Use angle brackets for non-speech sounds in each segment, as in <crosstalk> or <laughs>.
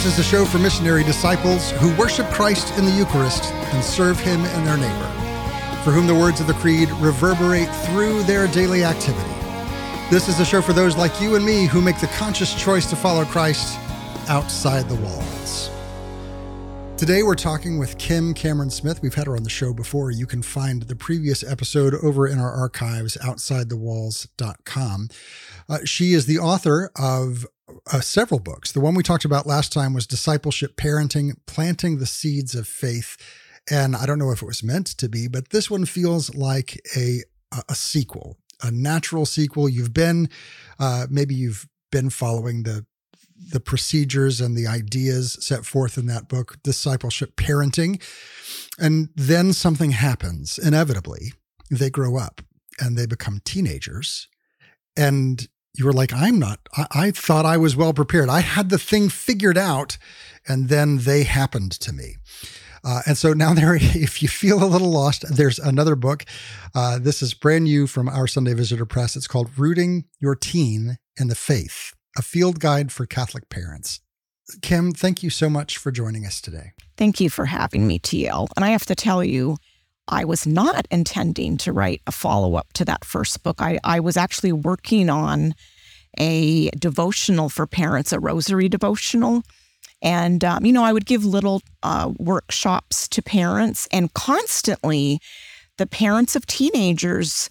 This is a show for missionary disciples who worship Christ in the Eucharist and serve Him and their neighbor, for whom the words of the Creed reverberate through their daily activity. This is a show for those like you and me who make the conscious choice to follow Christ outside the walls. Today, we're talking with Kim Cameron Smith. We've had her on the show before. You can find the previous episode over in our archives, outsidethewalls.com. Uh, she is the author of uh, several books. The one we talked about last time was Discipleship Parenting Planting the Seeds of Faith. And I don't know if it was meant to be, but this one feels like a, a sequel, a natural sequel. You've been, uh, maybe you've been following the the procedures and the ideas set forth in that book, Discipleship Parenting. And then something happens inevitably. They grow up and they become teenagers. And you were like, I'm not, I, I, thought I was well prepared. I had the thing figured out, and then they happened to me. Uh, and so now <laughs> there, if you feel a little lost, there's another book. Uh, this is brand new from our Sunday Visitor Press. It's called Rooting Your Teen in the Faith, a field guide for Catholic parents. Kim, thank you so much for joining us today. Thank you for having me, TL. And I have to tell you, I was not intending to write a follow up to that first book. I, I was actually working on a devotional for parents, a rosary devotional. And, um, you know, I would give little uh, workshops to parents, and constantly the parents of teenagers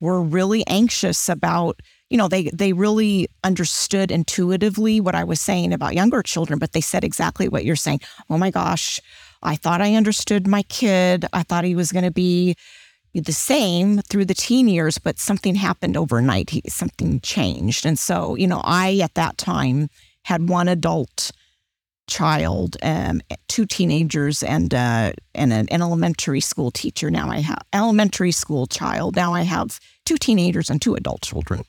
were really anxious about you know they they really understood intuitively what i was saying about younger children but they said exactly what you're saying oh my gosh I thought I understood my kid. I thought he was going to be the same through the teen years, but something happened overnight. He, something changed. And so, you know, I at that time had one adult child, um, two teenagers, and uh, and an, an elementary school teacher. Now I have elementary school child. Now I have two teenagers and two adult children.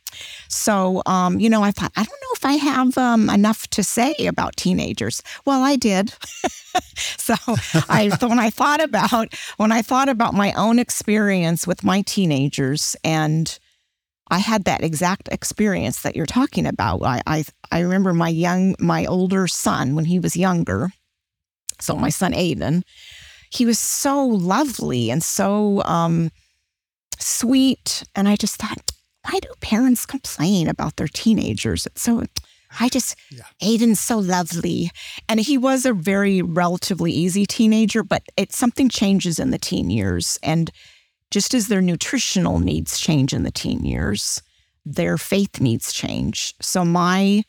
So, um, you know, I thought, I don't know if I have um, enough to say about teenagers. Well, I did. <laughs> so, I <laughs> when I thought about when I thought about my own experience with my teenagers, and I had that exact experience that you're talking about. I I, I remember my young my older son when he was younger. So my son Aiden, he was so lovely and so um, sweet. And I just thought, why do parents complain about their teenagers? It's so, I just, yeah. Aiden's so lovely. And he was a very relatively easy teenager, but it something changes in the teen years. And just as their nutritional needs change in the teen years, their faith needs change. So my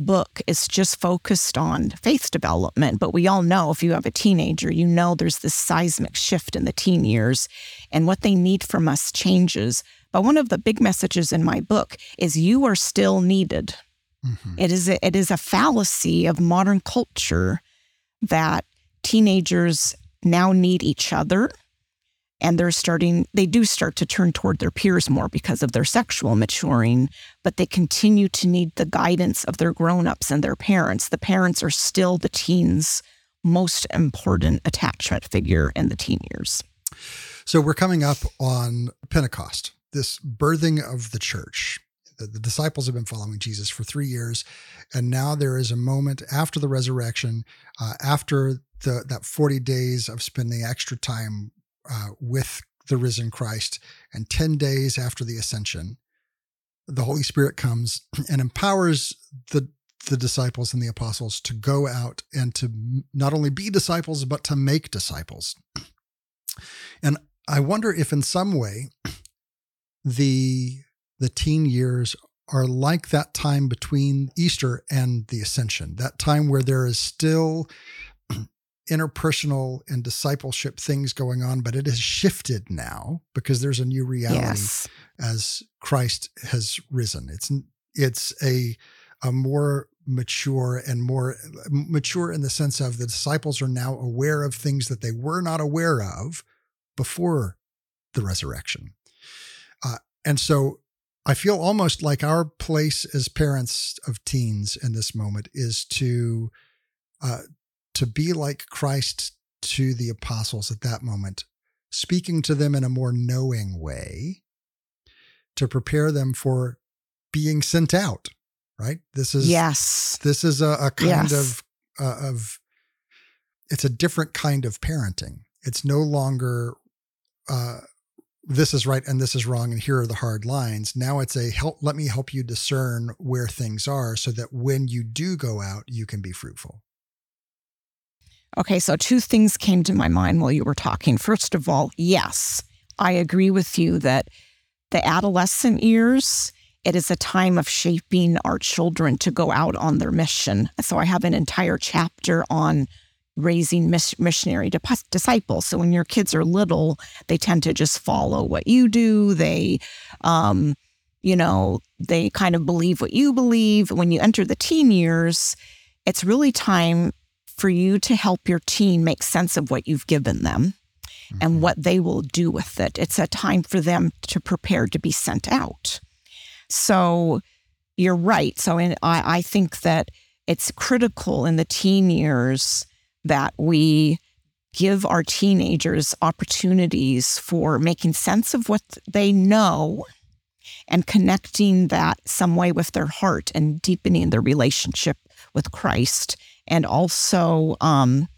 book is just focused on faith development. But we all know if you have a teenager, you know there's this seismic shift in the teen years and what they need from us changes. But one of the big messages in my book is you are still needed. Mm-hmm. It is a, it is a fallacy of modern culture that teenagers now need each other and they're starting they do start to turn toward their peers more because of their sexual maturing but they continue to need the guidance of their grown-ups and their parents. The parents are still the teens most important attachment figure in the teen years. So we're coming up on pentecost this birthing of the church. The, disciples have been following jesus for three years and now there is a moment after the resurrection uh, after the, that 40 days of spending extra time uh, with the risen Christ. And 10 days after the ascension, the Holy Spirit comes <clears throat> and empowers the the disciples and the apostles to go out and to not only be disciples but to make disciples. <clears throat> And I wonder if in some way <clears throat> the the teen years are like that time between Easter and the ascension, that time where there is still interpersonal and discipleship things going on, but it has shifted now because there's a new reality yes. as Christ has risen. It's it's a a more mature and more mature in the sense of the disciples are now aware of things that they were not aware of before the resurrection. Uh, and so I feel almost like our place as parents of teens in this moment is to uh, to be like Christ to the apostles at that moment, speaking to them in a more knowing way to prepare them for being sent out, right? This is yes. This is a, a kind yes. of uh, of it's a different kind of parenting. It's no longer uh, this is right and this is wrong and here are the hard lines. Now it's a help. Let me help you discern where things are so that when you do go out, you can be fruitful. Okay, so two things came to my mind while you were talking. First of all, yes, I agree with you that the adolescent years it is a time of shaping our children to go out on their mission. So I have an entire chapter on raising missionary disciples. So when your kids are little, they tend to just follow what you do. They, um, you know, they kind of believe what you believe. When you enter the teen years, it's really time for you to help your teen make sense of what you've given them mm-hmm. and what they will do with it. It's a time for them to prepare to be sent out. So you're right. So in, I, I think that it's critical in the teen years that we give our teenagers opportunities for making sense of what they know and connecting that some way with their heart and deepening their relationship with Christ and also um,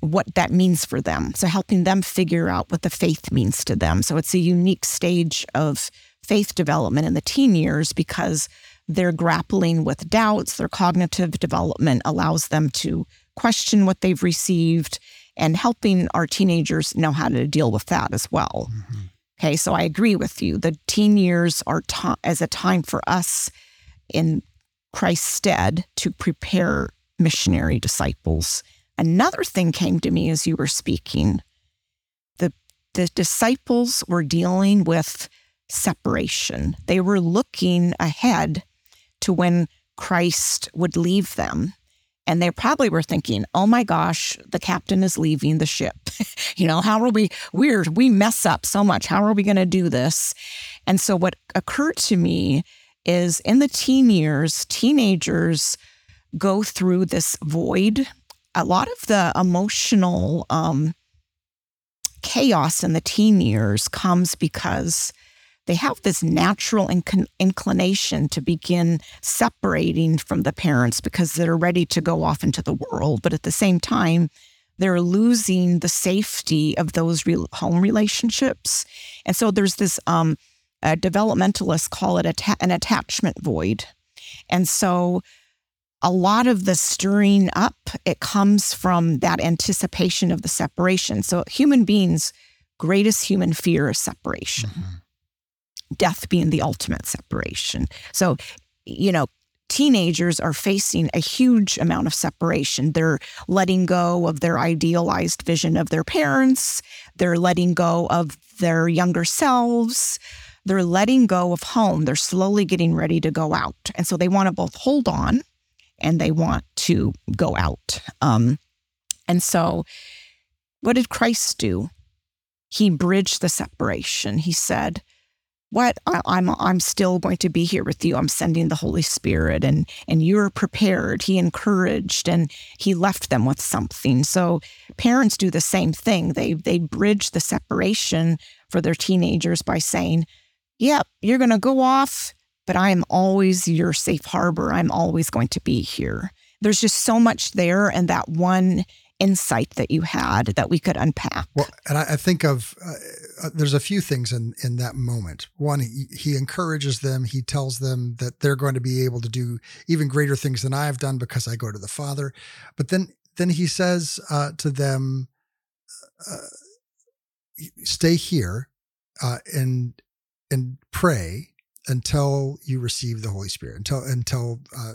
what that means for them. So helping them figure out what the faith means to them. So it's a unique stage of faith development in the teen years because they're grappling with doubts. Their cognitive development allows them to question what they've received and helping our teenagers know how to deal with that as well. Mm-hmm. Okay, so I agree with you. The teen years are ta- as a time for us in Christ's stead to prepare missionary disciples. Another thing came to me as you were speaking. The the disciples were dealing with separation. They were looking ahead to when Christ would leave them. And they probably were thinking, oh my gosh, the captain is leaving the ship. <laughs> you know, how are we, we're, we mess up so much. How are we going to do this? And so what occurred to me is in the teen years, teenagers go through this void. A lot of the emotional um, chaos in the teen years comes because they have this natural inc- inclination to begin separating from the parents because they're ready to go off into the world. But at the same time, they're losing the safety of those re- home relationships. And so there's this, um, developmentalists call it an attachment void. And so a lot of the stirring up, it comes from that anticipation of the separation. So human beings' greatest human fear is separation. Mm-hmm death being the ultimate separation. So, you know, teenagers are facing a huge amount of separation. They're letting go of their idealized vision of their parents, they're letting go of their younger selves. They're letting go of home. They're slowly getting ready to go out. And so they want to both hold on and they want to go out. Um, and so, what did Christ do? He bridged the separation. He said, what I, am I'm, still going to be here with you i'm sending the holy spirit and and you're prepared he encouraged and he left them with something so parents do the same thing they they bridge the separation for their teenagers by saying yep yeah, you're going to go off but i am always your safe harbor i'm always going to be here there's just so much there and that one insight that you had that we could unpack. Well, and I, I think of uh, uh, there's a few things in in that moment. One, he, he encourages them. He tells them that they're going to be able to do even greater things than I have done because I go to the Father. But then then he says uh, to them, uh, "Stay here uh, and and pray." Until you receive the Holy Spirit, until until uh,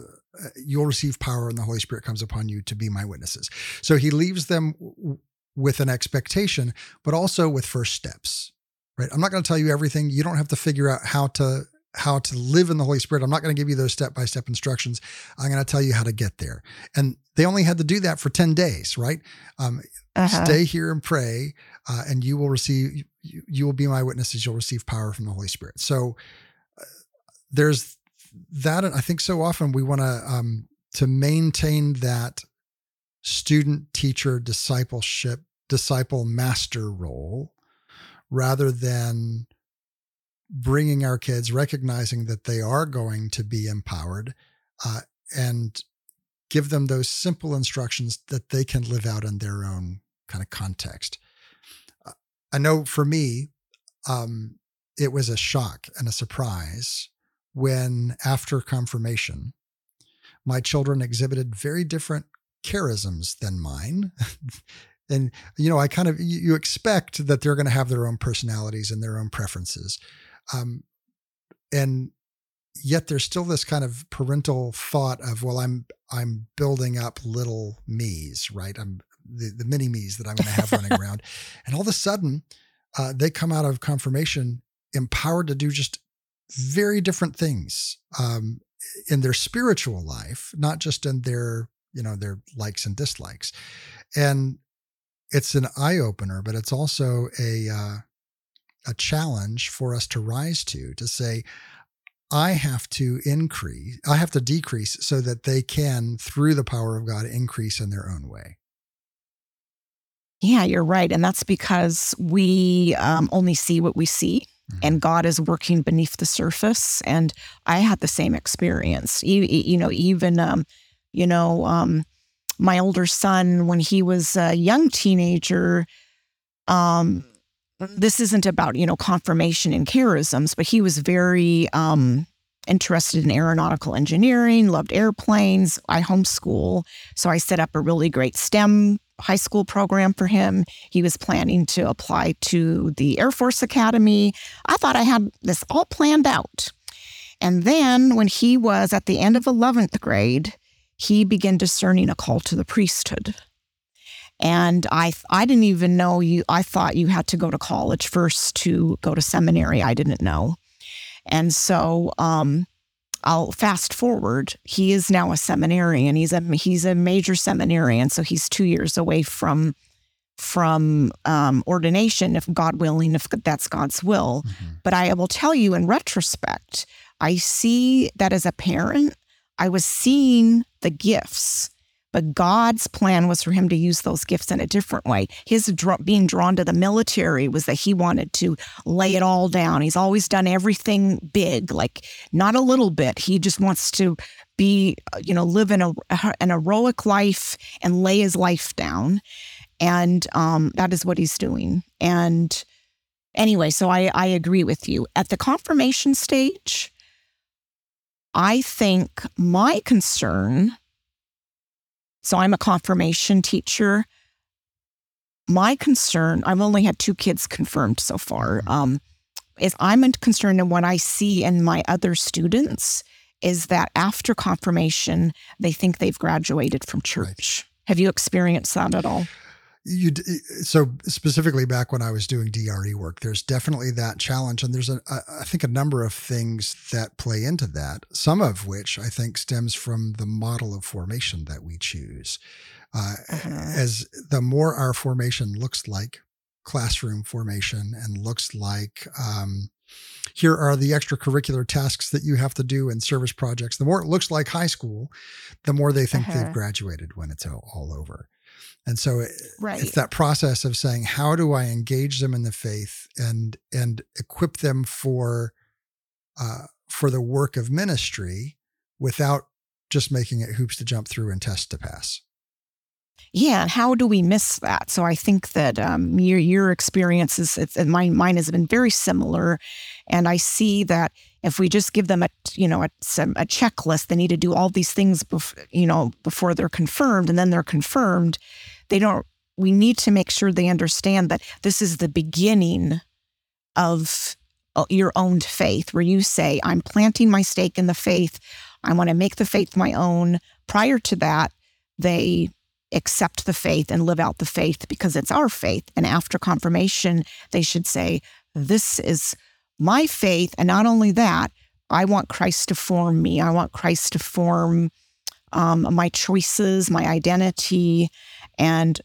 you'll receive power and the Holy Spirit comes upon you to be my witnesses. So he leaves them w- with an expectation, but also with first steps. Right? I'm not going to tell you everything. You don't have to figure out how to how to live in the Holy Spirit. I'm not going to give you those step by step instructions. I'm going to tell you how to get there. And they only had to do that for 10 days, right? Um, uh-huh. Stay here and pray, uh, and you will receive, you, you, will be my witnesses. You'll receive power from the Holy Spirit. So there's that and I think so often we want to um, to maintain that student teacher discipleship disciple master role rather than bringing our kids recognizing that they are going to be empowered uh, and give them those simple instructions that they can live out in their own kind of context. I know for me, um, it was a shock and a surprise when, after confirmation, my children exhibited very different charisms than mine. <laughs> and, you know, I kind of, you expect that they're going to have their own personalities and their own preferences. Um, and yet there's still this kind of parental thought of, well, I'm, I'm building up little me's, right? I'm the, the mini me's that I'm going to have running <laughs> around. And all of a sudden, uh, they come out of confirmation empowered to do just very different things um, in their spiritual life, not just in their you know their likes and dislikes. And it's an eye opener, but it's also a uh, a challenge for us to rise to to say. I have to increase, I have to decrease so that they can, through the power of God, increase in their own way. Yeah, you're right. And that's because we um, only see what we see. Mm-hmm. And God is working beneath the surface. And I had the same experience. You, you know, even, um, you know, um, my older son, when he was a young teenager, um, this isn't about, you know, confirmation and charisms, but he was very um, interested in aeronautical engineering, loved airplanes. I homeschool. So I set up a really great STEM high school program for him. He was planning to apply to the Air Force Academy. I thought I had this all planned out. And then when he was at the end of 11th grade, he began discerning a call to the priesthood. And I I didn't even know you I thought you had to go to college first to go to seminary. I didn't know. And so um, I'll fast forward. He is now a seminarian. He's a he's a major seminarian, so he's two years away from from um, ordination, if God willing, if that's God's will. Mm-hmm. But I will tell you, in retrospect, I see that as a parent, I was seeing the gifts but God's plan was for him to use those gifts in a different way. His being drawn to the military was that he wanted to lay it all down. He's always done everything big, like not a little bit. He just wants to be, you know, live in a, an heroic life and lay his life down. And um, that is what he's doing. And anyway, so I, I agree with you. At the confirmation stage, I think my concern so I'm a confirmation teacher. My concern, I've only had two kids confirmed so far, mm-hmm. um, is I'm concerned in what I see in my other students is that after confirmation, they think they've graduated from church. Right. Have you experienced that at all? You so specifically back when I was doing DRE work, there's definitely that challenge, and there's a, I think a number of things that play into that. Some of which I think stems from the model of formation that we choose. Uh, uh-huh. As the more our formation looks like classroom formation and looks like um, here are the extracurricular tasks that you have to do in service projects. The more it looks like high school, the more they think uh-huh. they've graduated when it's all over. And so it, right. it's that process of saying, how do I engage them in the faith and and equip them for uh, for the work of ministry without just making it hoops to jump through and test to pass. Yeah, and how do we miss that? So I think that um, your your experience is, and mine mine has been very similar, and I see that if we just give them a you know a, a checklist, they need to do all these things, bef- you know, before they're confirmed, and then they're confirmed they don't we need to make sure they understand that this is the beginning of uh, your own faith where you say i'm planting my stake in the faith. I want to make the faith my own. Prior to that they accept the faith and live out the faith because it's our faith and after confirmation they should say this is my faith and not only that i want christ to form me i want christ to form um, my choices my identity and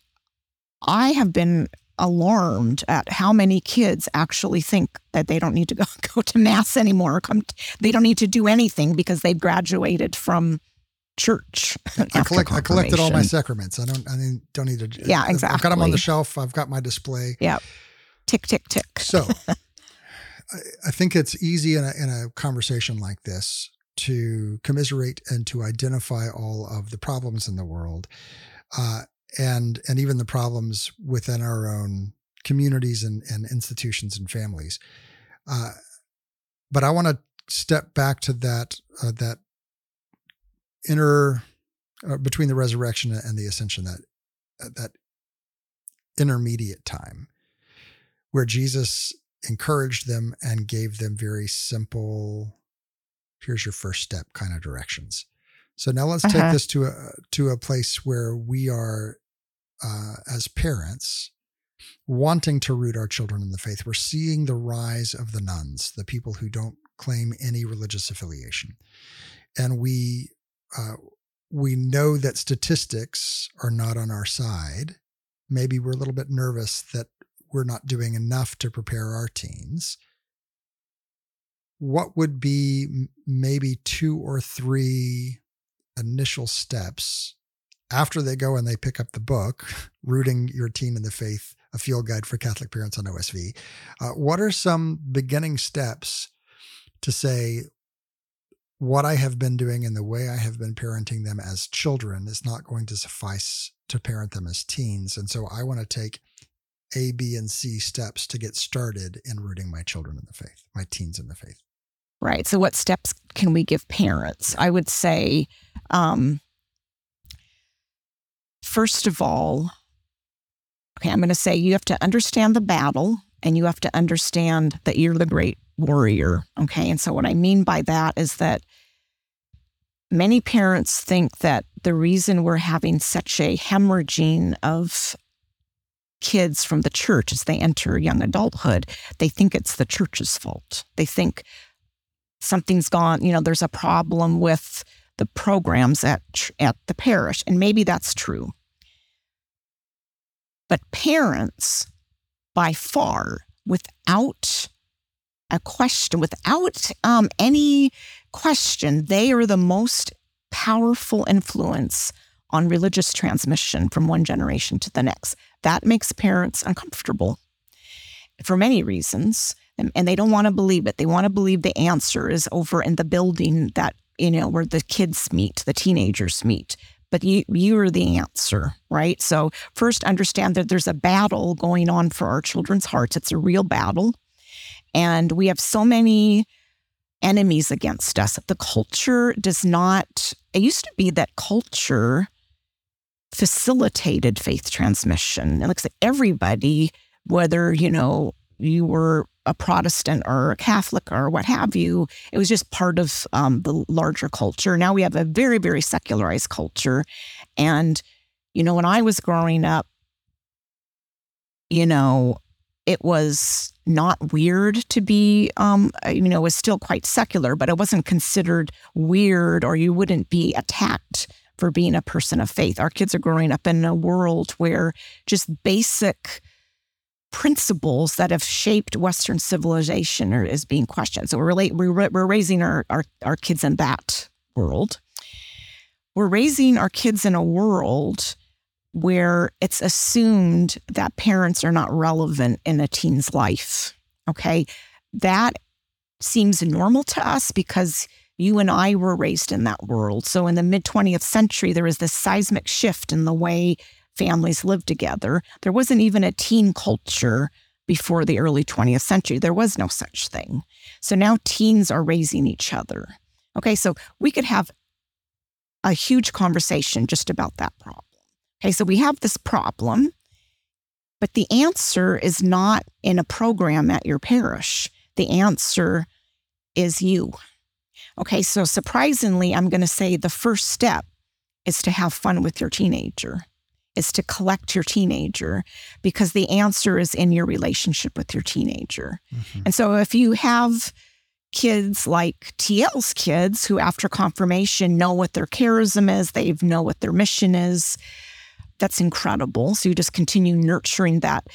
I have been alarmed at how many kids actually think that they don't need to go, <laughs> go to mass anymore. Come, they don't need to do anything because they've graduated from church. <laughs> I, collect, I collected all my sacraments. I don't. I mean, don't need to. Yeah, exactly. I've got them on the shelf. I've got my display. Yeah. Tick tick tick. So, <laughs> I, think it's easy in a in a conversation like this to commiserate and to identify all of the problems in the world, uh, and and even the problems within our own communities and, and institutions and families. Uh, but I want to step back to that uh, that inner uh, between the resurrection and the ascension that uh, that intermediate time where Jesus encouraged them and gave them very simple here's your first step kind of directions. So now let's uh-huh. take this to a to a place where we are uh, as parents wanting to root our children in the faith. We're seeing the rise of the nones the people who don't claim any religious affiliation. And we uh, we know that statistics are not on our side. Maybe we're a little bit nervous that we're not doing enough to prepare our teens, what would be maybe two or three initial steps after they go and they pick up the book, Rooting Your Teen in the Faith, a field guide for Catholic parents on OSV? Uh, what are some beginning steps to say, what I have been doing and the way I have been parenting them as children is not going to suffice to parent them as teens. And so I want to take A, B, and C steps to get started in rooting my children in the faith, my teens in the faith. Right. So, what steps can we give parents? I would say, um, first of all, okay, I'm going to say you have to understand the battle and you have to understand that you're the great warrior. Okay. And so, what I mean by that is that many parents think that the reason we're having such a hemorrhaging of kids from the church as they enter young adulthood, they think it's the church's fault. They think something's gone, you know, there's a problem with the programs at at the parish and maybe that's true. But parents by far without a question, without um, any question, they are the most powerful influence on religious transmission from one generation to the next. That makes parents uncomfortable for many reasons. And, they don't want to believe it. They want to believe the answer is over in the building that, you know, where the kids meet, the teenagers meet. But you, you are the answer, right? So, first, understand that there's a battle going on for our children's hearts. It's a real battle. And we have so many enemies against us. The culture does not, it used to be that culture facilitated faith transmission. It looks like everybody, whether, you know, you were a Protestant or a Catholic or what have you, it was just part of um, the larger culture. Now we have a very, very secularized culture. And, you know, when I was growing up, you know, it was not weird to be, um, uh, you know, was still quite secular, but it wasn't considered weird or you wouldn't be attacked for being a person of faith. Our kids are growing up in a world where just basic principles that have shaped Western civilization are, is being questioned. So we're, we're, we're raising our, our, our kids in that world. We're raising our kids in a world where it's assumed that parents are not relevant in a teen's life. Okay. That seems normal to us because you and I were raised in that world. So in the mid 20th century, there was this seismic shift in the way families lived together. There wasn't even a teen culture before the early 20th century. There was no such thing. So now teens are raising each other. Okay, so we could have a huge conversation just about that problem. Okay, so we have this problem, but the answer is not in a program at your parish. The answer is you. Okay, so surprisingly, I'm going to say the first step is to have fun with your teenager, is to collect your teenager, because the answer is in your relationship with your teenager. Mm-hmm. And so if you have kids like TL's kids who, after confirmation, know what their charism is, they know what their mission is, that's incredible. So you just continue nurturing that,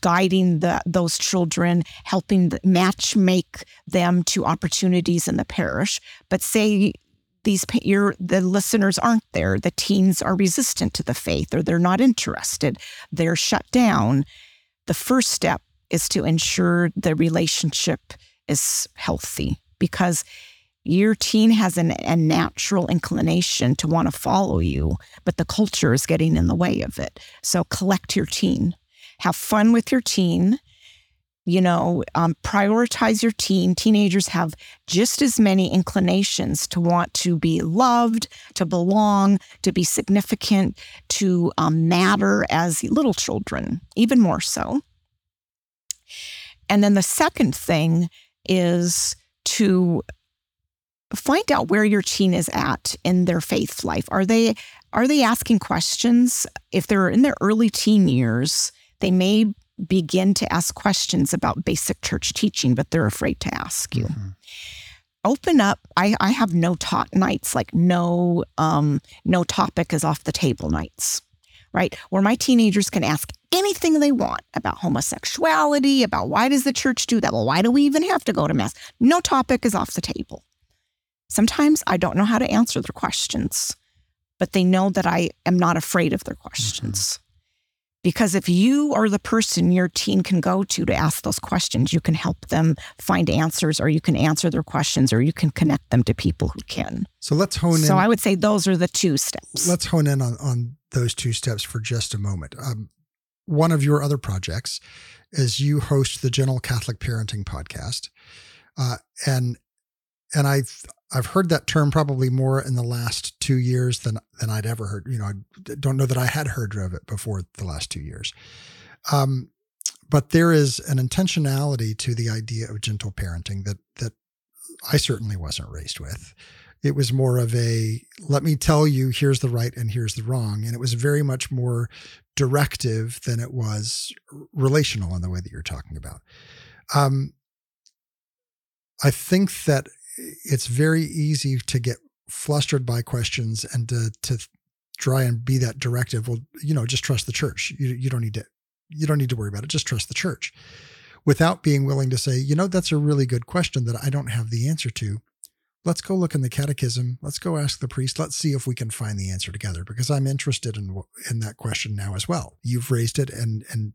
guiding the, those children, helping the, match make them to opportunities in the parish. But say these your the listeners aren't there, the teens are resistant to the faith, or they're not interested, they're shut down. The first step is to ensure the relationship is healthy because your teen has an, a natural inclination to want to follow you, but the culture is getting in the way of it. So collect your teen, have fun with your teen. You know, um, prioritize your teen. Teenagers have just as many inclinations to want to be loved, to belong, to be significant, to um, matter as little children, even more so. And then the second thing is to find out where your teen is at in their faith life. Are they are they asking questions? If they're in their early teen years, they may begin to ask questions about basic church teaching, but they're afraid to ask you. Mm-hmm. Open up. I, I have no talk nights, like no um, no topic is off the table nights, right? Where my teenagers can ask anything they want about homosexuality, about why does the church do that? Well, why do we even have to go to mass? No topic is off the table. Sometimes I don't know how to answer their questions, but they know that I am not afraid of their questions. Mm-hmm. Because if you are the person your teen can go to to ask those questions, you can help them find answers, or you can answer their questions, or you can connect them to people who can. So let's hone in. So I would say those are the two steps. Let's hone in on, on those two steps for just a moment. Um, one of your other projects is you host the Gentle Catholic Parenting podcast, uh, and and I've I've heard that term probably more in the last two years than than I'd ever heard. You know, I don't know that I had heard of it before the last two years. Um, but there is an intentionality to the idea of gentle parenting that that I certainly wasn't raised with. It was more of a let me tell you here's the right and here's the wrong, and it was very much more directive than it was relational in the way that you're talking about. Um, I think that it's very easy to get flustered by questions and to, to try and be that directive. Well, you know, just trust the church. You, you don't need to, you don't need to worry about it. Just trust the church without being willing to say, you know, that's a really good question that I don't have the answer to. Let's go look in the catechism. Let's go ask the priest. Let's see if we can find the answer together because I'm interested in in that question now as well. You've raised it and and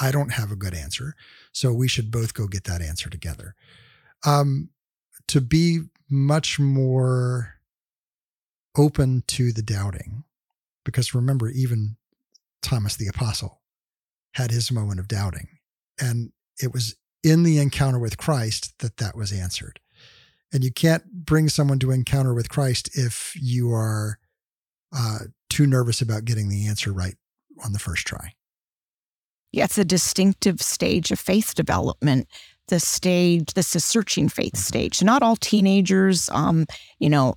I don't have a good answer. So we should both go get that answer together. Um, to be much more open to the doubting. Because remember, even Thomas the Apostle had his moment of doubting. And it was in the encounter with Christ that that was answered. And you can't bring someone to encounter with Christ if you are uh, too nervous about getting the answer right on the first try. Yeah, it's a distinctive stage of faith development the stage, this is searching faith stage. Not all teenagers, um, you know,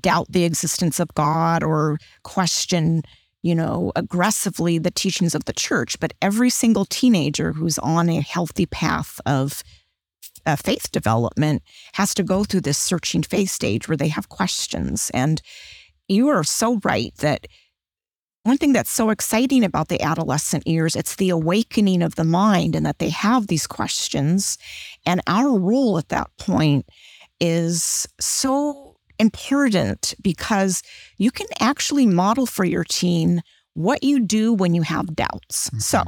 doubt the existence of God or question, you know, aggressively the teachings of the church, but every single teenager who's on a healthy path of uh, faith development has to go through this searching faith stage where they have questions. And you are so right that one thing that's so exciting about the adolescent years it's the awakening of the mind and that they have these questions and our role at that point is so important because you can actually model for your teen what you do when you have doubts mm-hmm. so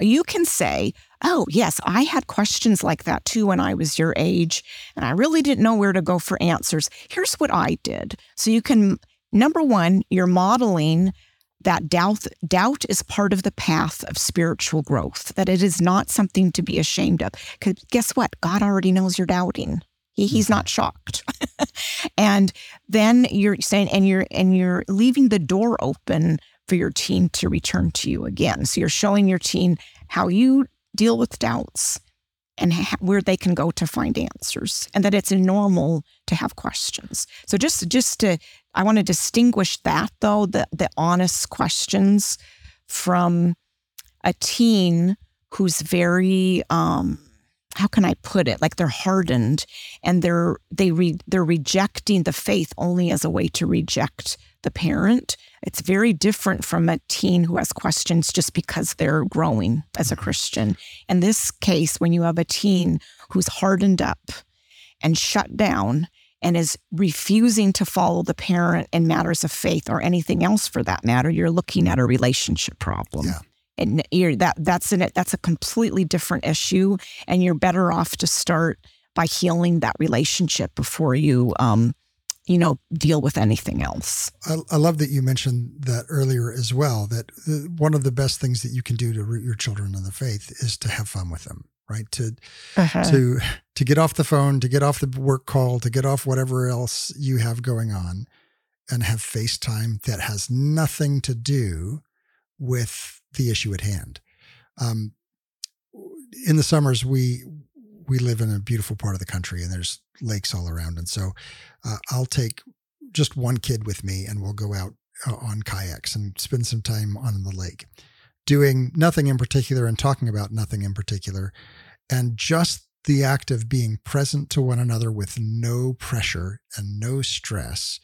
you can say, Oh, yes, I had questions like that too when I was your age, and I really didn't know where to go for answers. Here's what I did. So you can Number one, you're modeling that doubt doubt is part of the path of spiritual growth that it is not something to be ashamed of. Because guess what? God already knows you're doubting. He, he's not mm-hmm. shocked. <laughs> And then you're saying and you're and you're leaving the door open for your teen to return to you again. So you're showing your teen how you deal with doubts and ha- where they can go to find answers and that it's normal to have questions. So just just to i want to distinguish that though the the honest questions from a teen who's very um how can I put it? Like they're hardened and they're they re, they're rejecting the faith only as a way to reject the parent. It's very different from a teen who has questions just because they're growing as a Christian. In this case, when you have a teen who's hardened up and shut down and is refusing to follow the parent in matters of faith or anything else for that matter, you're looking at a relationship problem. Yeah and you're that that's an that's a completely different issue and you're better off to start by healing that relationship before you um, you know, deal with anything else. I, I, love that you mentioned that earlier as well. That one of the best things that you can do to root your children in the faith is to have fun with them, right? To uh-huh. to to get off the phone, to get off the work call, to get off whatever else you have going on, and have FaceTime that has nothing to do with the issue at hand. Um, in the summers, we we live in a beautiful part of the country, and there's lakes all around, and so uh, I'll take just one kid with me and we'll go out uh, on kayaks and spend some time on the lake doing nothing in particular and talking about nothing in particular. And just the act of being present to one another with no pressure and no stress,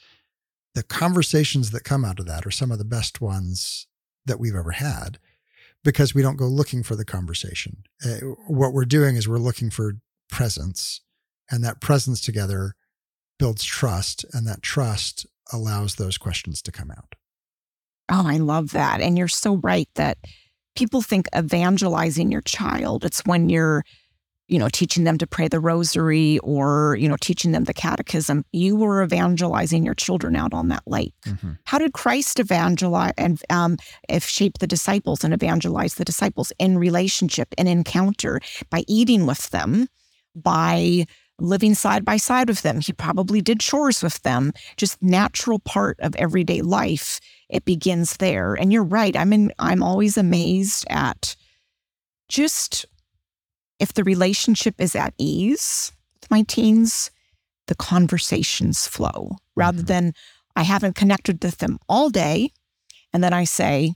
the conversations that come out of that are some of the best ones that we've ever had because we don't go looking for the conversation. Uh, what we're doing is we're looking for presence, and that presence together builds trust, and that trust allows those questions to come out. Oh, I love that. And you're so right that people think evangelizing your child, it's when you're, you know, teaching them to pray the rosary or, you know, teaching them the catechism. You were evangelizing your children out on that lake. Mm-hmm. How did Christ evangelize and um, shape the disciples and evangelize the disciples in relationship and encounter by eating with them, by living side by side with them. He probably did chores with them, just natural part of everyday life. It begins there. And you're right. I'm in, I'm always amazed at just if the relationship is at ease with my teens, the conversations flow rather mm-hmm. than I haven't connected with them all day. And then I say,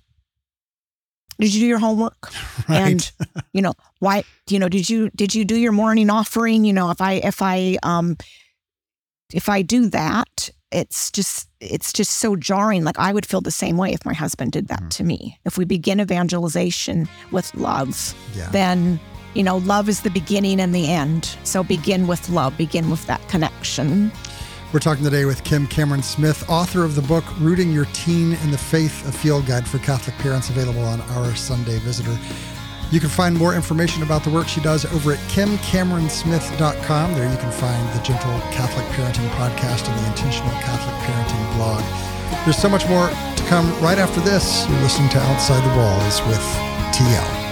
did you do your homework <laughs> right. and you know why you know did you did you do your morning offering you know if i if i um if i do that it's just it's just so jarring like i would feel the same way if my husband did that mm-hmm. to me if we begin evangelization with love yeah. then you know love is the beginning and the end so begin with love begin with that connection we're talking today with Kim Cameron Smith, author of the book Rooting Your Teen in the Faith, a field guide for Catholic parents available on Our Sunday Visitor. You can find more information about the work she does over at kimcameronsmith.com. There you can find the Gentle Catholic Parenting podcast and the Intentional Catholic Parenting blog. There's so much more to come right after this. You're listening to Outside the Walls with TL.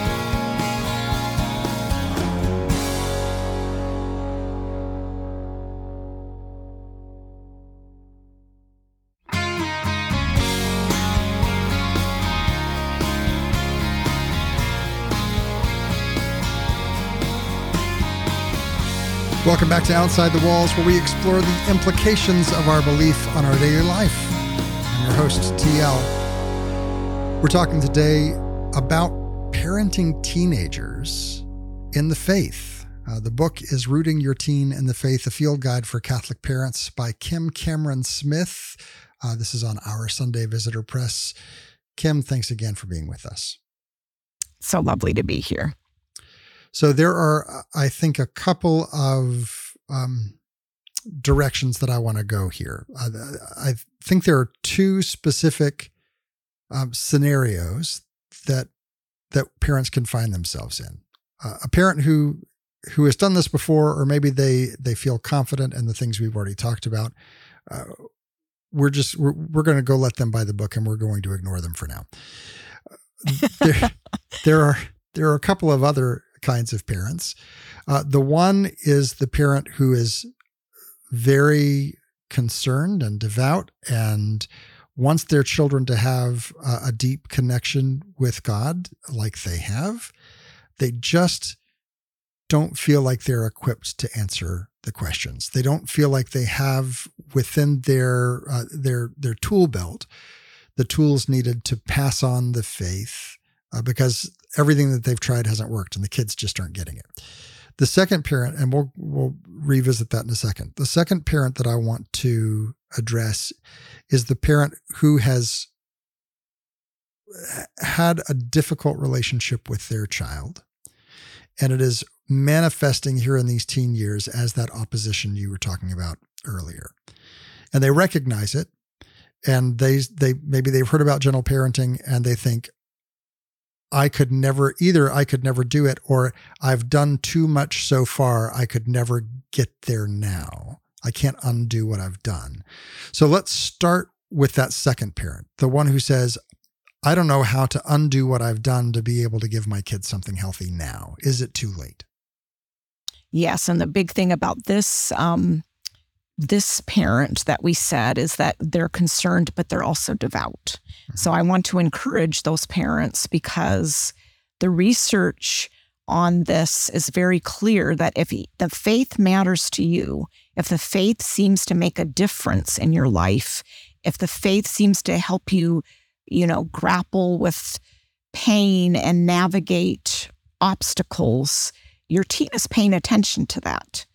Welcome back to Outside the Walls, where we explore the implications of our belief on our daily life. I'm your host, TL. We're talking today about parenting teenagers in the faith. Uh, the book is Rooting Your Teen in the Faith, a field guide for Catholic parents by Kim Cameron Smith. Uh, this is on our Sunday Visitor Press. Kim, thanks again for being with us. So lovely to be here. So there are, I think, a couple of um, directions that I want to go here. I, I, think there are two specific um, scenarios that that parents can find themselves in. Uh, a parent who who has done this before, or maybe they they feel confident in the things we've already talked about. Uh, we're just we're, we're going to go let them buy the book, and we're going to ignore them for now. Uh, there, <laughs> there are there are a couple of other kinds of parents. Uh, the one is the parent who is very concerned and devout and wants their children to have a, a deep connection with God, like they have. They just don't feel like they're equipped to answer the questions. They don't feel like they have within their uh, their their tool belt the tools needed to pass on the faith uh, because everything that they've tried hasn't worked and the kids just aren't getting it. The second parent, and we'll we'll revisit that in a second. The second parent that I want to address is the parent who has had a difficult relationship with their child. And it is manifesting here in these teen years as that opposition you were talking about earlier. And they recognize it and they they maybe they've heard about gentle parenting and they think I could never either I could never do it or I've done too much so far I could never get there now. I can't undo what I've done. So let's start with that second parent, the one who says I don't know how to undo what I've done to be able to give my kids something healthy now. Is it too late? Yes, and the big thing about this um this parent that we said is that they're concerned, but they're also devout. So I want to encourage those parents because the research on this is very clear that if the faith matters to you, if the faith seems to make a difference in your life, if the faith seems to help you, you know, grapple with pain and navigate obstacles, your teen is paying attention to that.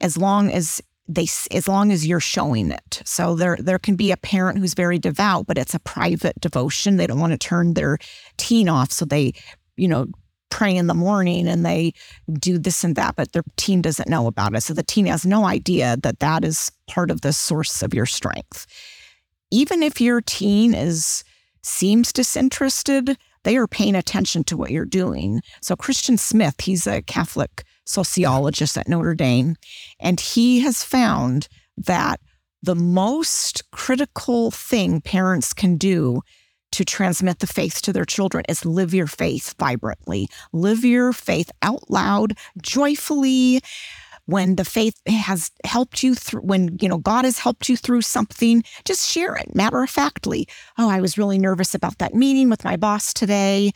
As long as they as long as you're showing it. So there there can be a parent who's very devout, but it's a private devotion. They don't want to turn their teen off, so they, you know, pray in the morning and they do this and that, but their teen doesn't know about it. So the teen has no idea that that is part of the source of your strength. Even if your teen is seems disinterested, they are paying attention to what you're doing. So Christian Smith, he's a Catholic sociologist at Notre Dame, and he has found that the most critical thing parents can do to transmit the faith to their children is live your faith vibrantly, live your faith out loud, joyfully. When the faith has helped you through, when you know God has helped you through something, just share it matter of factly. Oh, I was really nervous about that meeting with my boss today.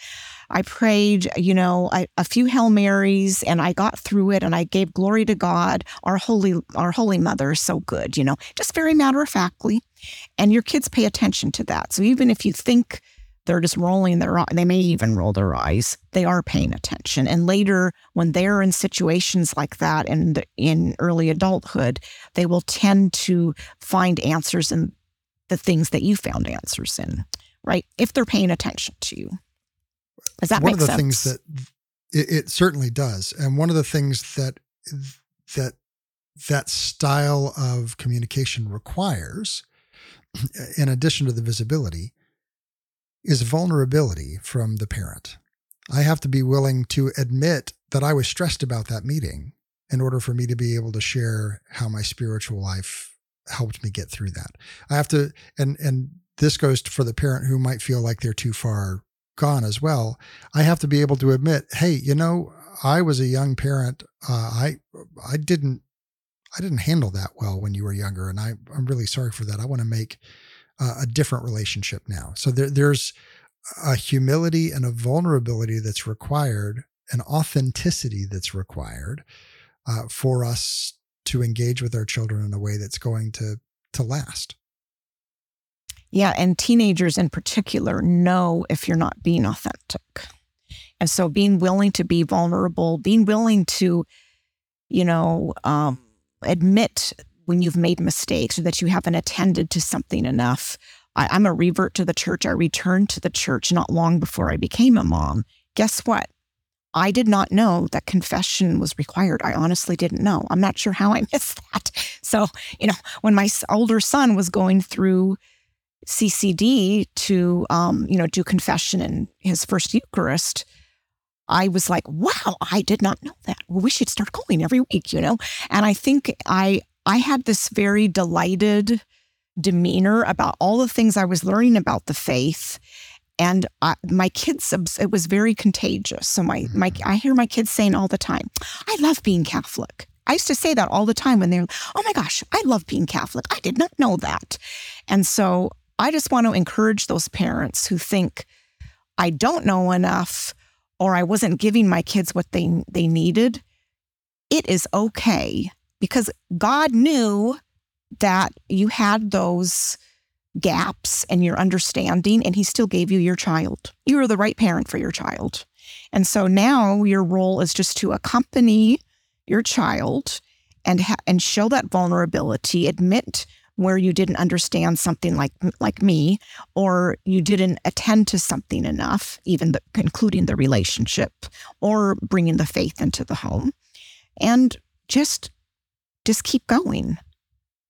I prayed, you know, I, a few Hail Marys and I got through it and I gave glory to God. Our holy, our holy mother is so good, you know, just very matter of factly. And your kids pay attention to that. So even if you think they're just rolling their eyes, they may even roll their eyes, they are paying attention. And later, when they're in situations like that in, in early adulthood, they will tend to find answers in the things that you found answers in, right? If they're paying attention to you. Does that one of the sense? things that it, it certainly does, and one of the things that that that style of communication requires, <clears throat> in addition to the visibility, is vulnerability from the parent. I have to be willing to admit that I was stressed about that meeting in order for me to be able to share how my spiritual life helped me get through that. I have to, and and this goes for the parent who might feel like they're too far gone as well, I have to be able to admit, hey, you know, I was a young parent. Uh, I I didn't I didn't handle that well when you were younger, and I I'm really sorry for that. I want to make uh, a different relationship now. So there, there's a humility and a vulnerability that's required, an authenticity that's required uh, for us to engage with our children in a way that's going to to last. Yeah, and teenagers in particular know if you're not being authentic. And so being willing to be vulnerable, being willing to, you know, um, admit when you've made mistakes or that you haven't attended to something enough. I, I'm a revert to the church. I returned to the church not long before I became a mom. Guess what? I did not know that confession was required. I honestly didn't know. I'm not sure how I <laughs> missed that. So, you know, when my older son was going through CCD to, um, you know, do confession in his first Eucharist, I was like, wow, I did not know that. Well, we should start going every week, you know? And I think I, I had this very delighted demeanor about all the things I was learning about the faith. And I, my kids, it was very contagious. So my, my, mm-hmm. I hear my kids saying all the time, I love being Catholic. I used to say that all the time when they're, oh my gosh, I love being Catholic. I did not know that. And so I just want to encourage those parents who think I don't know enough or I wasn't giving my kids what they they needed. It is okay because God knew that you had those gaps in your understanding and he still gave you your child. You were the right parent for your child. And so now your role is just to accompany your child and ha- and show that vulnerability, admit where you didn't understand something like like me or you didn't attend to something enough even the, including the relationship or bringing the faith into the home. And just just keep going.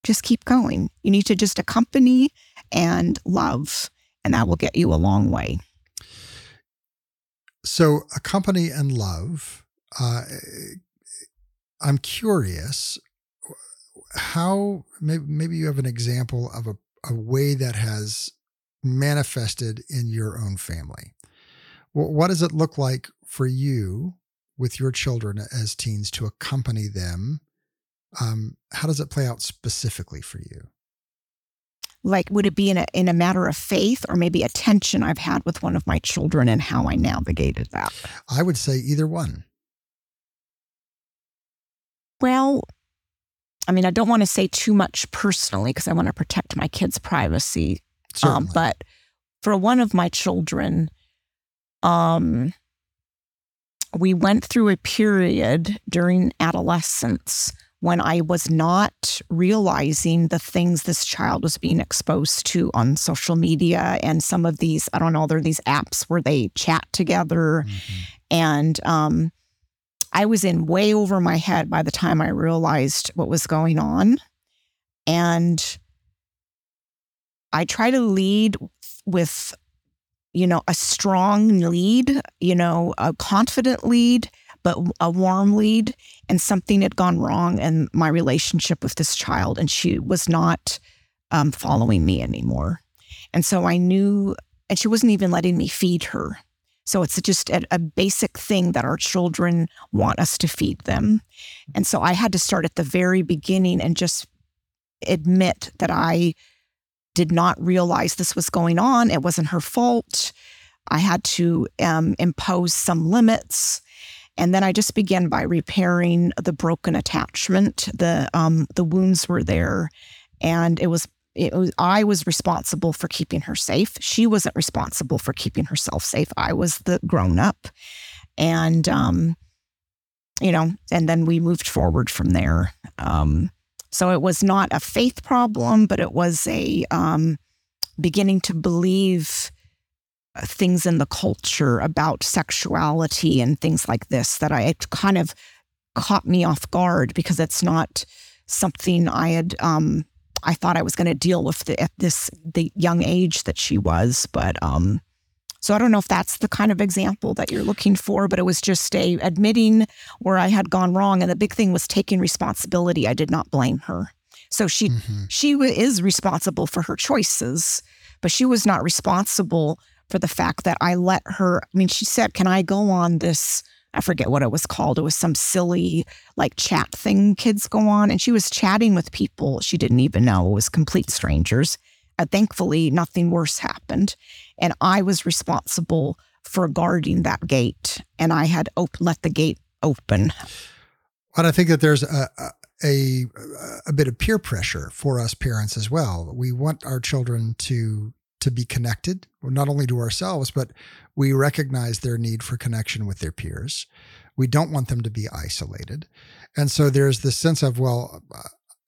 Just keep going. You need to just accompany and love and that will get you a long way. So, accompany and love. Uh, I'm curious how maybe, maybe you have an example of a, a way that has manifested in your own family. What does it look like for you with your children as teens to accompany them? Um, how does it play out specifically for you? Like, would it be in a in a matter of faith, or maybe a tension I've had with one of my children and how I navigated that? I would say either one. Well, I mean, I don't want to say too much personally because I want to protect my kids' privacy. Um, but for one of my children, um, we went through a period during adolescence when I was not realizing the things this child was being exposed to on social media and some of these, I don't know, there are these apps where they chat together. Mm-hmm. And um, I was in way over my head by the time I realized what was going on. And I try to lead with, you know, a strong lead, you know, a confident lead, but a warm lead. And something had gone wrong in my relationship with this child, and she was not um, following me anymore. And so I knew, and she wasn't even letting me feed her. So it's just a, a, basic thing that our children want us to feed them. And so I had to start at the very beginning and just admit that I did not realize this was going on. It wasn't her fault. I had to um, impose some limits. And then I just began by repairing the broken attachment. The um, the wounds were there, and it was was I was responsible for keeping her safe. She wasn't responsible for keeping herself safe. I was the grown up, and um, you know, and then we moved forward from there. Um, so it was not a faith problem, but it was a um, beginning to believe uh, things in the culture about sexuality and things like this that I it kind of caught me off guard because it's not something I had um, I thought I was going to deal with the, at this the young age that she was, but um, so I don't know if that's the kind of example that you're looking for, but it was just a admitting where I had gone wrong. And the big thing was taking responsibility. I did not blame her. So she mm-hmm. she is responsible for her choices, but she was not responsible for the fact that I let her. I mean, she said, "Can I go on this?" I forget what it was called. It was some silly like chat thing kids go on, and she was chatting with people she didn't even know. It was complete strangers. Uh, thankfully, nothing worse happened. And I was responsible for guarding that gate. And I had op- let the gate open. But I think that there's a, a, a bit of peer pressure for us parents as well. We want our children to to be connected, not only to ourselves, but we recognize their need for connection with their peers. We don't want them to be isolated. And so there's this sense of, well,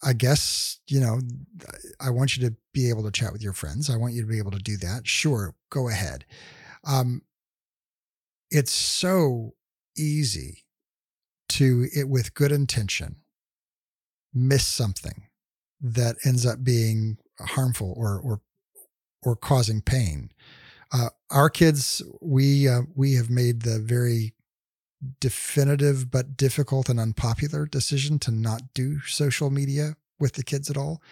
I guess, you know, I want you to be able to chat with your friends. I want you to be able to do that. Sure, go ahead. Um, it's so easy to, it with good intention, miss something that ends up being harmful or, or, or causing pain. Uh, our kids, we, uh, we have made the very definitive but difficult and unpopular decision to not do social media with the kids at all,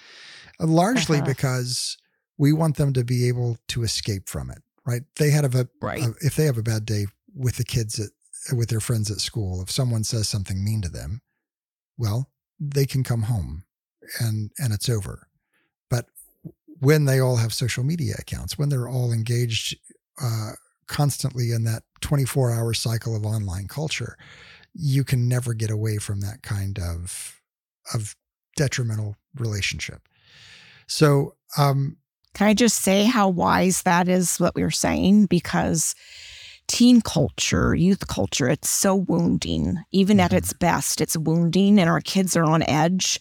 uh, largely uh-huh. because we want them to be able to escape from it. Right? They had a, right. A, if they have a bad day with the kids at with their friends at school, if someone says something mean to them, well, they can come home and and it's over. When they all have social media accounts, when they're all engaged uh, constantly in that 24 hour cycle of online culture, you can never get away from that kind of of detrimental relationship. So, um, can I just say how wise that is what we are saying? Because teen culture, youth culture, it's so wounding. Even mm-hmm. at its best, it's wounding, and our kids are on edge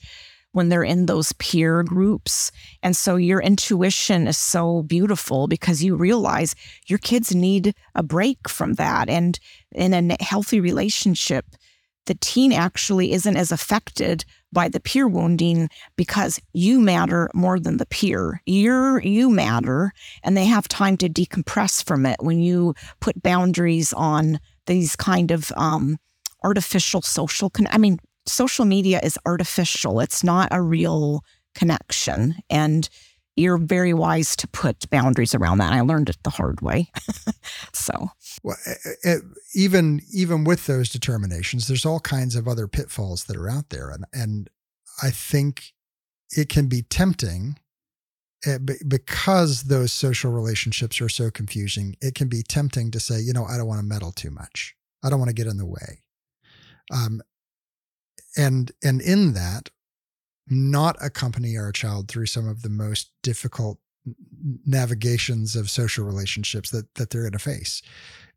when they're in those peer groups. And so your intuition is so beautiful because you realize your kids need a break from that. And in a healthy relationship, the teen actually isn't as affected by the peer wounding because you matter more than the peer. You're you matter and they have time to decompress from it when you put boundaries on these kind of um, artificial social con- I mean social media is artificial. It's not a real connection and you're very wise to put boundaries around that. I learned it the hard way. <laughs> so, well, even even with those determinations, there's all kinds of other pitfalls that are out there, and and I think it can be tempting eh, because those social relationships are so confusing. It can be tempting to say, you know, I don't want to meddle too much. I don't want to get in the way. Um, and and in that, not accompany our child through some of the most difficult navigations of social relationships that that they're going to face.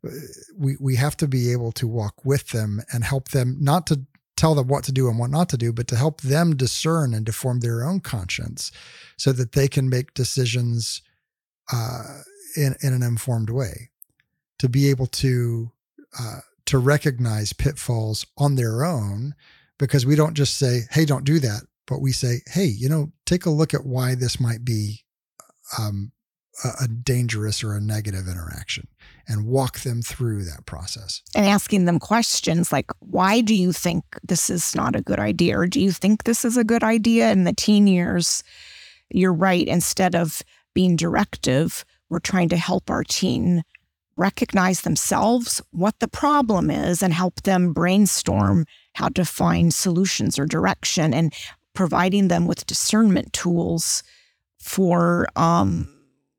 Uh, we we have to be able to walk with them and help them not to tell them what to do and what not to do, but to help them discern and to form their own conscience so that they can make decisions uh, in, in an informed way. To be able to uh, to recognize pitfalls on their own, because we don't just say, "Hey, don't do that," but we say, hey, you know, take a look at why this might be um, a, a dangerous or a negative interaction and walk them through that process. And asking them questions like, why do you think this is not a good idea? Or do you think this is a good idea? In the teen years, you're right. Instead of being directive, we're trying to help our teen recognize themselves, what the problem is, and help them brainstorm how to find solutions or direction. And providing them with discernment tools for um,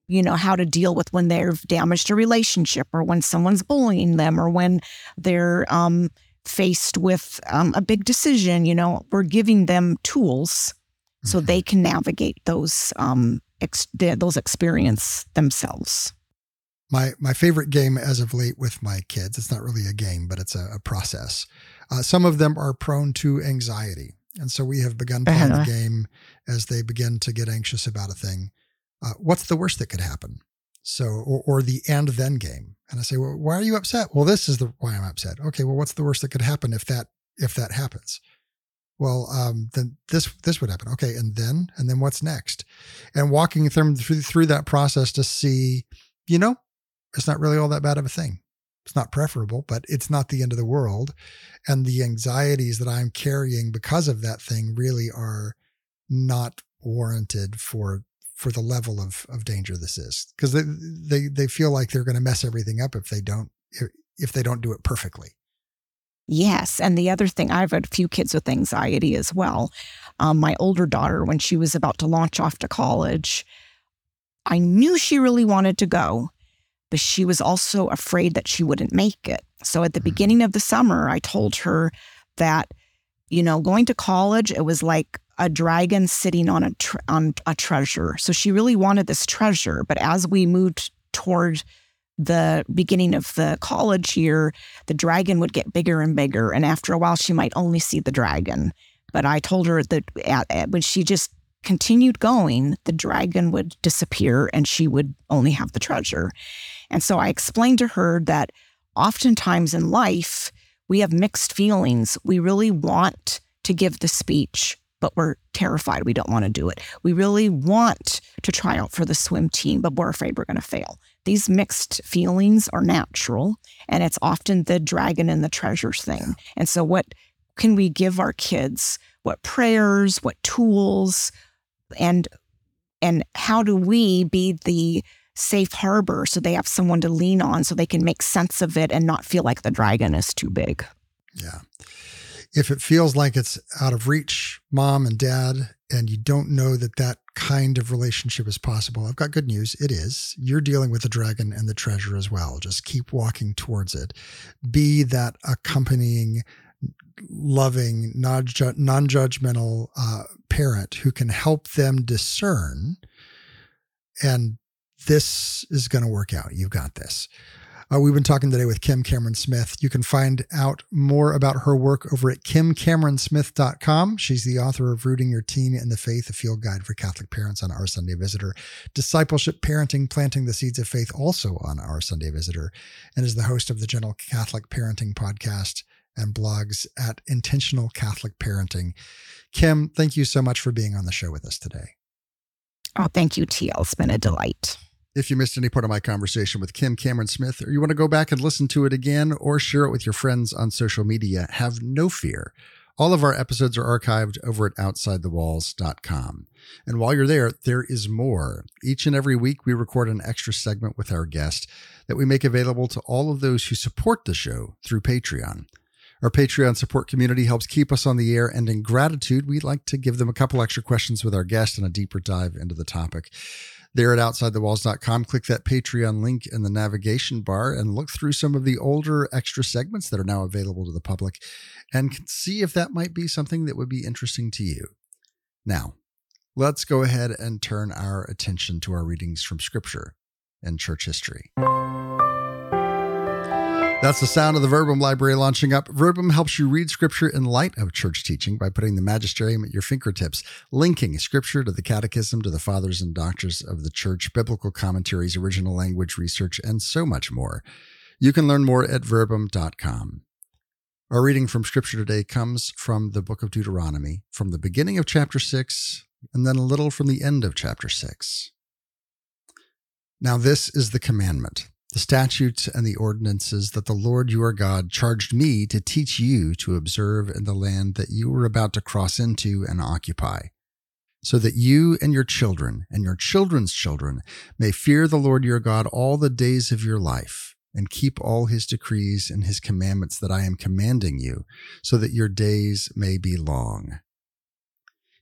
you know how to deal with when they've damaged a relationship or when someone's bullying them or when they're um, faced with um, a big decision you know we're giving them tools so mm-hmm. they can navigate those um, ex- those experience themselves my my favorite game as of late with my kids it's not really a game but it's a, a process uh, some of them are prone to anxiety and so we have begun <laughs> playing the game as they begin to get anxious about a thing. Uh, what's the worst that could happen? So, or, or, the and then game. And I say, well, why are you upset? Well, this is the why I'm upset. Okay, well, what's the worst that could happen if that if that happens? Well, um, then this this would happen. Okay, and then and then what's next? And walking them through through that process to see, you know, it's not really all that bad of a thing. It's not preferable, but it's not the end of the world. And the anxieties that I'm carrying because of that thing really are not warranted for for the level of of danger this is because they, they they feel like they're going to mess everything up if they don't if they don't do it perfectly Yes. And the other thing, I've had a few kids with anxiety as well. Um, my older daughter, when she was about to launch off to college, I knew she really wanted to go but she was also afraid that she wouldn't make it. So at the mm-hmm. beginning of the summer, I told her that, you know, going to college, it was like a dragon sitting on a tre- on a treasure. So she really wanted this treasure, but as we moved toward the beginning of the college year, the dragon would get bigger and bigger, and after a while, she might only see the dragon. But I told her that at, at, when she just continued going, the dragon would disappear and she would only have the treasure. And so I explained to her that oftentimes in life, we have mixed feelings. We really want to give the speech, but we're terrified we don't want to do it. We really want to try out for the swim team, but we're afraid we're going to fail. These mixed feelings are natural, and it's often the dragon and the treasures thing. And so, what can we give our kids? What prayers, what tools, and and how do we be the safe harbor so they have someone to lean on so they can make sense of it and not feel like the dragon is too big. Yeah. If it feels like it's out of reach, mom and dad, and you don't know that that kind of relationship is possible, I've got good news. It is. You're dealing with the dragon and the treasure as well. Just keep walking towards it. Be that accompanying, loving, non judgmental uh, parent who can help them discern and this is going to work out. You've got this. Uh, we've been talking today with Kim Cameron Smith. You can find out more about her work over at kimcameronsmith.com. She's the author of Rooting Your Teen in the Faith, a field guide for Catholic parents on Our Sunday Visitor, Discipleship Parenting, Planting the Seeds of Faith, also on Our Sunday Visitor, and is the host of the Gentle Catholic Parenting Podcast and blogs at Intentional Catholic Parenting. Kim, thank you so much for being on the show with us today. Oh, thank you, TL. It's been a delight. If you missed any part of my conversation with Kim Cameron Smith, or you want to go back and listen to it again or share it with your friends on social media, have no fear. All of our episodes are archived over at OutsideTheWalls.com. And while you're there, there is more. Each and every week, we record an extra segment with our guest that we make available to all of those who support the show through Patreon. Our Patreon support community helps keep us on the air, and in gratitude, we'd like to give them a couple extra questions with our guest and a deeper dive into the topic. There at OutsideTheWalls.com, click that Patreon link in the navigation bar and look through some of the older extra segments that are now available to the public and see if that might be something that would be interesting to you. Now, let's go ahead and turn our attention to our readings from Scripture and church history. That's the sound of the Verbum library launching up. Verbum helps you read scripture in light of church teaching by putting the magisterium at your fingertips, linking scripture to the catechism, to the fathers and doctors of the church, biblical commentaries, original language research, and so much more. You can learn more at verbum.com. Our reading from scripture today comes from the book of Deuteronomy, from the beginning of chapter 6, and then a little from the end of chapter 6. Now, this is the commandment the statutes and the ordinances that the Lord your God charged me to teach you to observe in the land that you were about to cross into and occupy, so that you and your children and your children's children may fear the Lord your God all the days of your life, and keep all his decrees and his commandments that I am commanding you, so that your days may be long.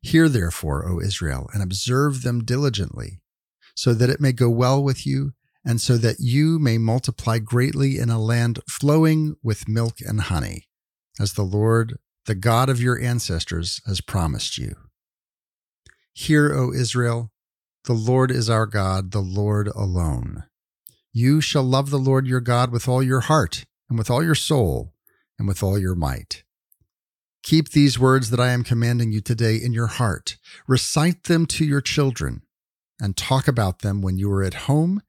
Hear therefore, O Israel, and observe them diligently, so that it may go well with you and so that you may multiply greatly in a land flowing with milk and honey, as the Lord, the God of your ancestors, has promised you. Hear, O Israel, the Lord is our God, the Lord alone. You shall love the Lord your God with all your heart, and with all your soul, and with all your might. Keep these words that I am commanding you today in your heart. Recite them to your children, and talk about them when you are at home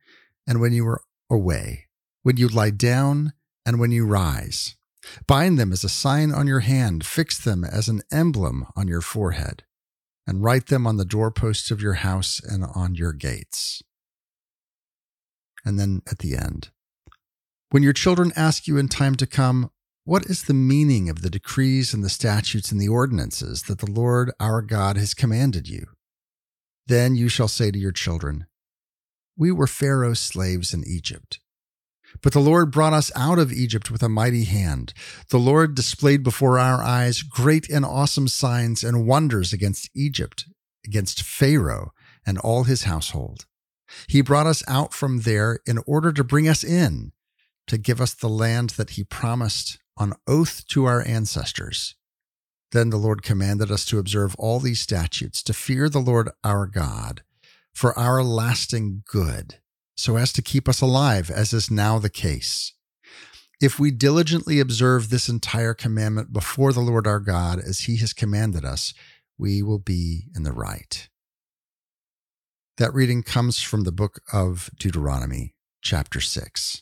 and when you are away, when you lie down and when you rise. Bind them as a sign on your hand, fix them as an emblem on your forehead, and write them on the doorposts of your house and on your gates. And then at the end, when your children ask you in time to come, what is the meaning of the decrees and the statutes and the ordinances that the Lord our God has commanded you? Then you shall say to your children, we were Pharaoh's slaves in Egypt. But the Lord brought us out of Egypt with a mighty hand. The Lord displayed before our eyes great and awesome signs and wonders against Egypt, against Pharaoh and all his household. He brought us out from there in order to bring us in, to give us the land that he promised on oath to our ancestors. Then the Lord commanded us to observe all these statutes, to fear the Lord our God for our lasting good, so as to keep us alive, as is now the case. If we diligently observe this entire commandment before the Lord our God, as he has commanded us, we will be in the right. That reading comes from the book of Deuteronomy, chapter 6.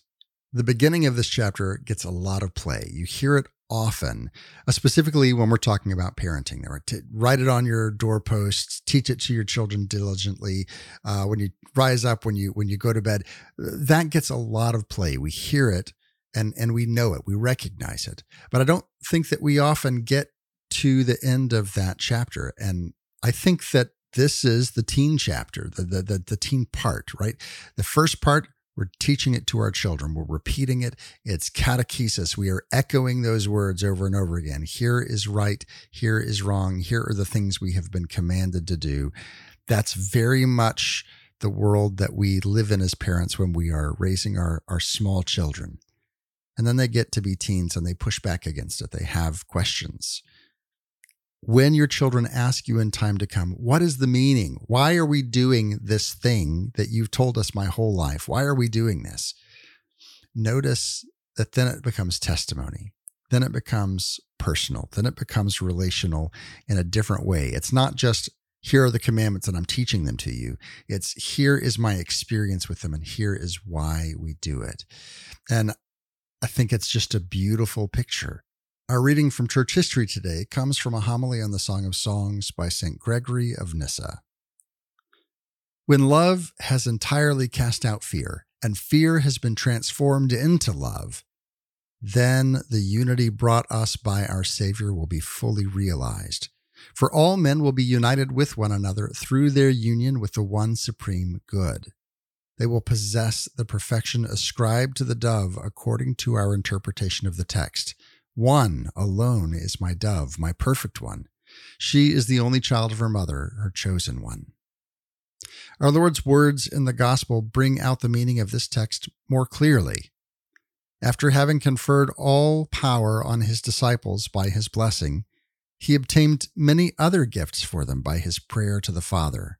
The beginning of this chapter gets a lot of play. You hear it often, uh, specifically when we're talking about parenting. There, write it on your doorposts, teach it to your children diligently. Uh, when you rise up, when you when you go to bed, that gets a lot of play. We hear it and and we know it, we recognize it. But I don't think that we often get to the end of that chapter. And I think that this is the teen chapter, the the the, the teen part, right? The first part we're teaching it to our children. We're repeating it. It's catechesis. We are echoing those words over and over again. Here is right. Here is wrong. Here are the things we have been commanded to do. That's very much the world that we live in as parents when we are raising our, our small children. And then they get to be teens and they push back against it. They have questions when your children ask you in time to come, what is the meaning? Why are we doing this thing that you've told us my whole life? Why are we doing this? Notice that then it becomes testimony. Then it becomes personal. Then it becomes relational in a different way. It's not just here are the commandments and I'm teaching them to you. It's here is my experience with them and here is why we do it. And I think it's just a beautiful picture Our reading from church history today comes from a homily on the Song of Songs by St. Gregory of Nyssa. When love has entirely cast out fear, and fear has been transformed into love, then the unity brought us by our Savior will be fully realized. For all men will be united with one another through their union with the one supreme good. They will possess the perfection ascribed to the dove according to our interpretation of the text. One alone is my dove, my perfect one. She is the only child of her mother, her chosen one. Our Lord's words in the gospel bring out the meaning of this text more clearly. After having conferred all power on his disciples by his blessing, he obtained many other gifts for them by his prayer to the Father.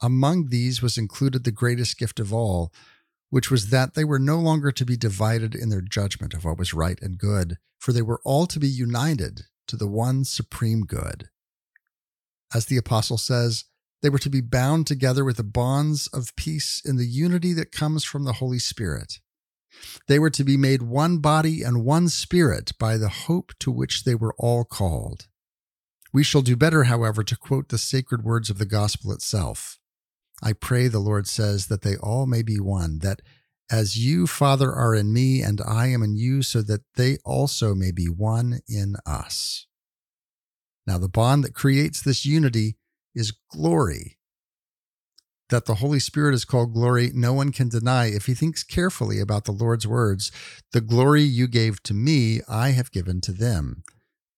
Among these was included the greatest gift of all, which was that they were no longer to be divided in their judgment of what was right and good, for they were all to be united to the one supreme good. As the apostle says, they were to be bound together with the bonds of peace in the unity that comes from the Holy Spirit. They were to be made one body and one spirit by the hope to which they were all called. We shall do better, however, to quote the sacred words of the gospel itself. I pray, the Lord says, that they all may be one, that as you, Father, are in me and I am in you, so that they also may be one in us. Now, the bond that creates this unity is glory. That the Holy Spirit is called glory, no one can deny if he thinks carefully about the Lord's words The glory you gave to me, I have given to them.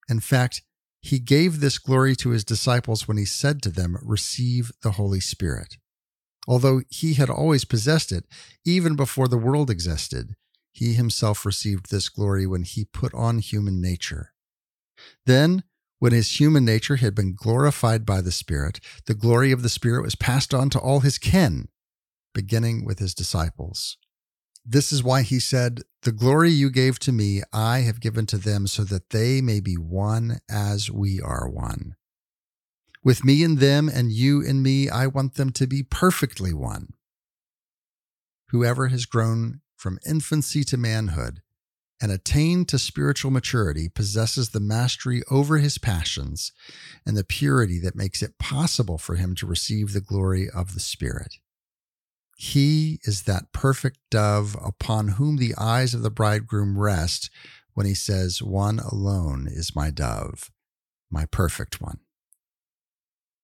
In fact, he gave this glory to his disciples when he said to them, Receive the Holy Spirit. Although he had always possessed it, even before the world existed, he himself received this glory when he put on human nature. Then, when his human nature had been glorified by the Spirit, the glory of the Spirit was passed on to all his kin, beginning with his disciples. This is why he said, The glory you gave to me, I have given to them, so that they may be one as we are one. With me and them and you and me, I want them to be perfectly one. Whoever has grown from infancy to manhood and attained to spiritual maturity possesses the mastery over his passions and the purity that makes it possible for him to receive the glory of the Spirit. He is that perfect dove upon whom the eyes of the bridegroom rest when he says, One alone is my dove, my perfect one.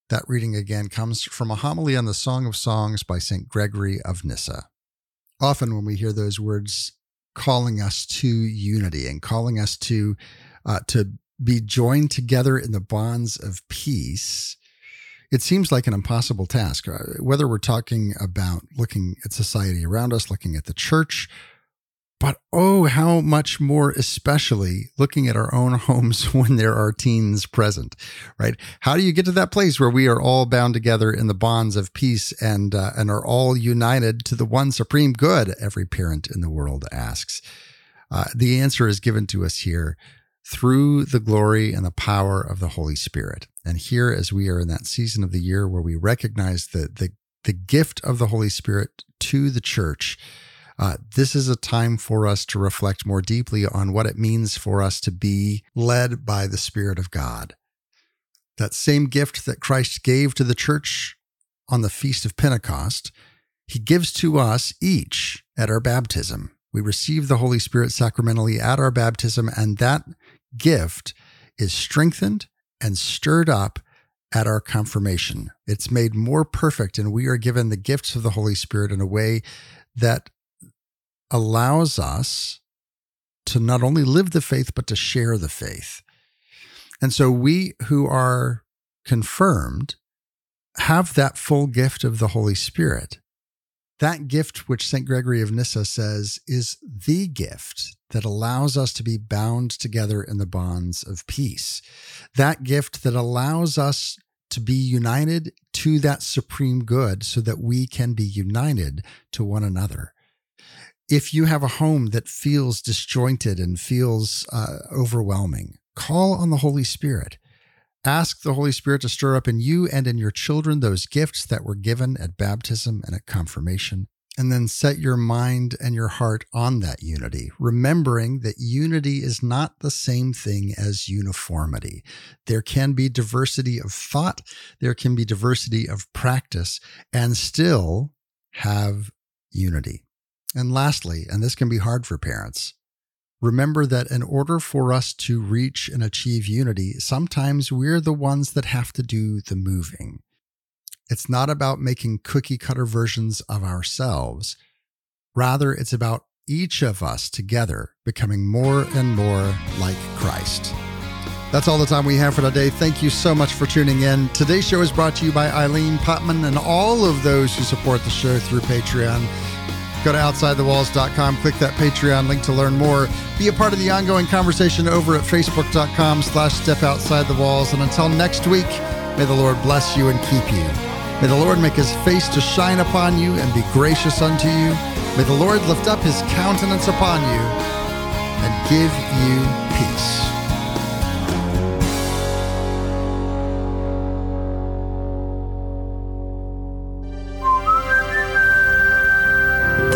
That reading again comes from a homily on the Song of Songs by St. Gregory of Nyssa. Often, when we hear those words calling us to unity and calling us to, uh, to be joined together in the bonds of peace, it seems like an impossible task. Uh, whether we're talking about looking at society around us, looking at the church, but oh, how much more, especially looking at our own <laughs> homes when there are teens present, right? How do you get to that place where we are all bound together in the bonds of peace and uh, and are all united to the one supreme good? Every parent in the world asks. Uh, the answer is given to us here through the glory and the power of the Holy Spirit. And here, as we are in that season of the year where we recognize the, the, the gift of the Holy Spirit to the church, uh, this is a time for us to reflect more deeply on what it means for us to be led by the Spirit of God. That same gift that Christ gave to the church on the Feast of Pentecost, he gives to us each at our baptism. We receive the Holy Spirit sacramentally at our baptism, and that gift is strengthened and stirred up at our confirmation. It's made more perfect, and we are given the gifts of the Holy Spirit in a way that allows us to not only live the faith, but to share the faith. And so we who are confirmed have that full gift of the Holy Spirit. That gift, which St. Gregory of Nyssa says is the gift that allows us to be bound together in the bonds of peace. That gift that allows us to be united to that supreme good so that we can be united to one another. If you have a home that feels disjointed and feels uh, overwhelming, call on the Holy Spirit. Ask the Holy Spirit to stir up in you and in your children those gifts that were given at baptism and at confirmation and then set your mind and your heart on that unity, remembering that unity is not the same thing as uniformity. There can be diversity of thought, there can be diversity of practice, and still have unity. And lastly, and this can be hard for parents, remember that in order for us to reach and achieve unity, sometimes we're the ones that have to do the moving. It's not about making cookie cutter versions of ourselves. Rather, it's about each of us together becoming more and more like Christ. That's all the time we have for today. Thank you so much for tuning in. Today's show is brought to you by Eileen Putman and all of those who support the show through Patreon. Go to OutsideTheWalls.com, click that Patreon link to learn more. Be a part of the ongoing conversation over at Facebook.com slash Step Outside the Walls. And until next week, may the Lord bless you and keep you. May the Lord make his face to shine upon you and be gracious unto you. May the Lord lift up his countenance upon you and give you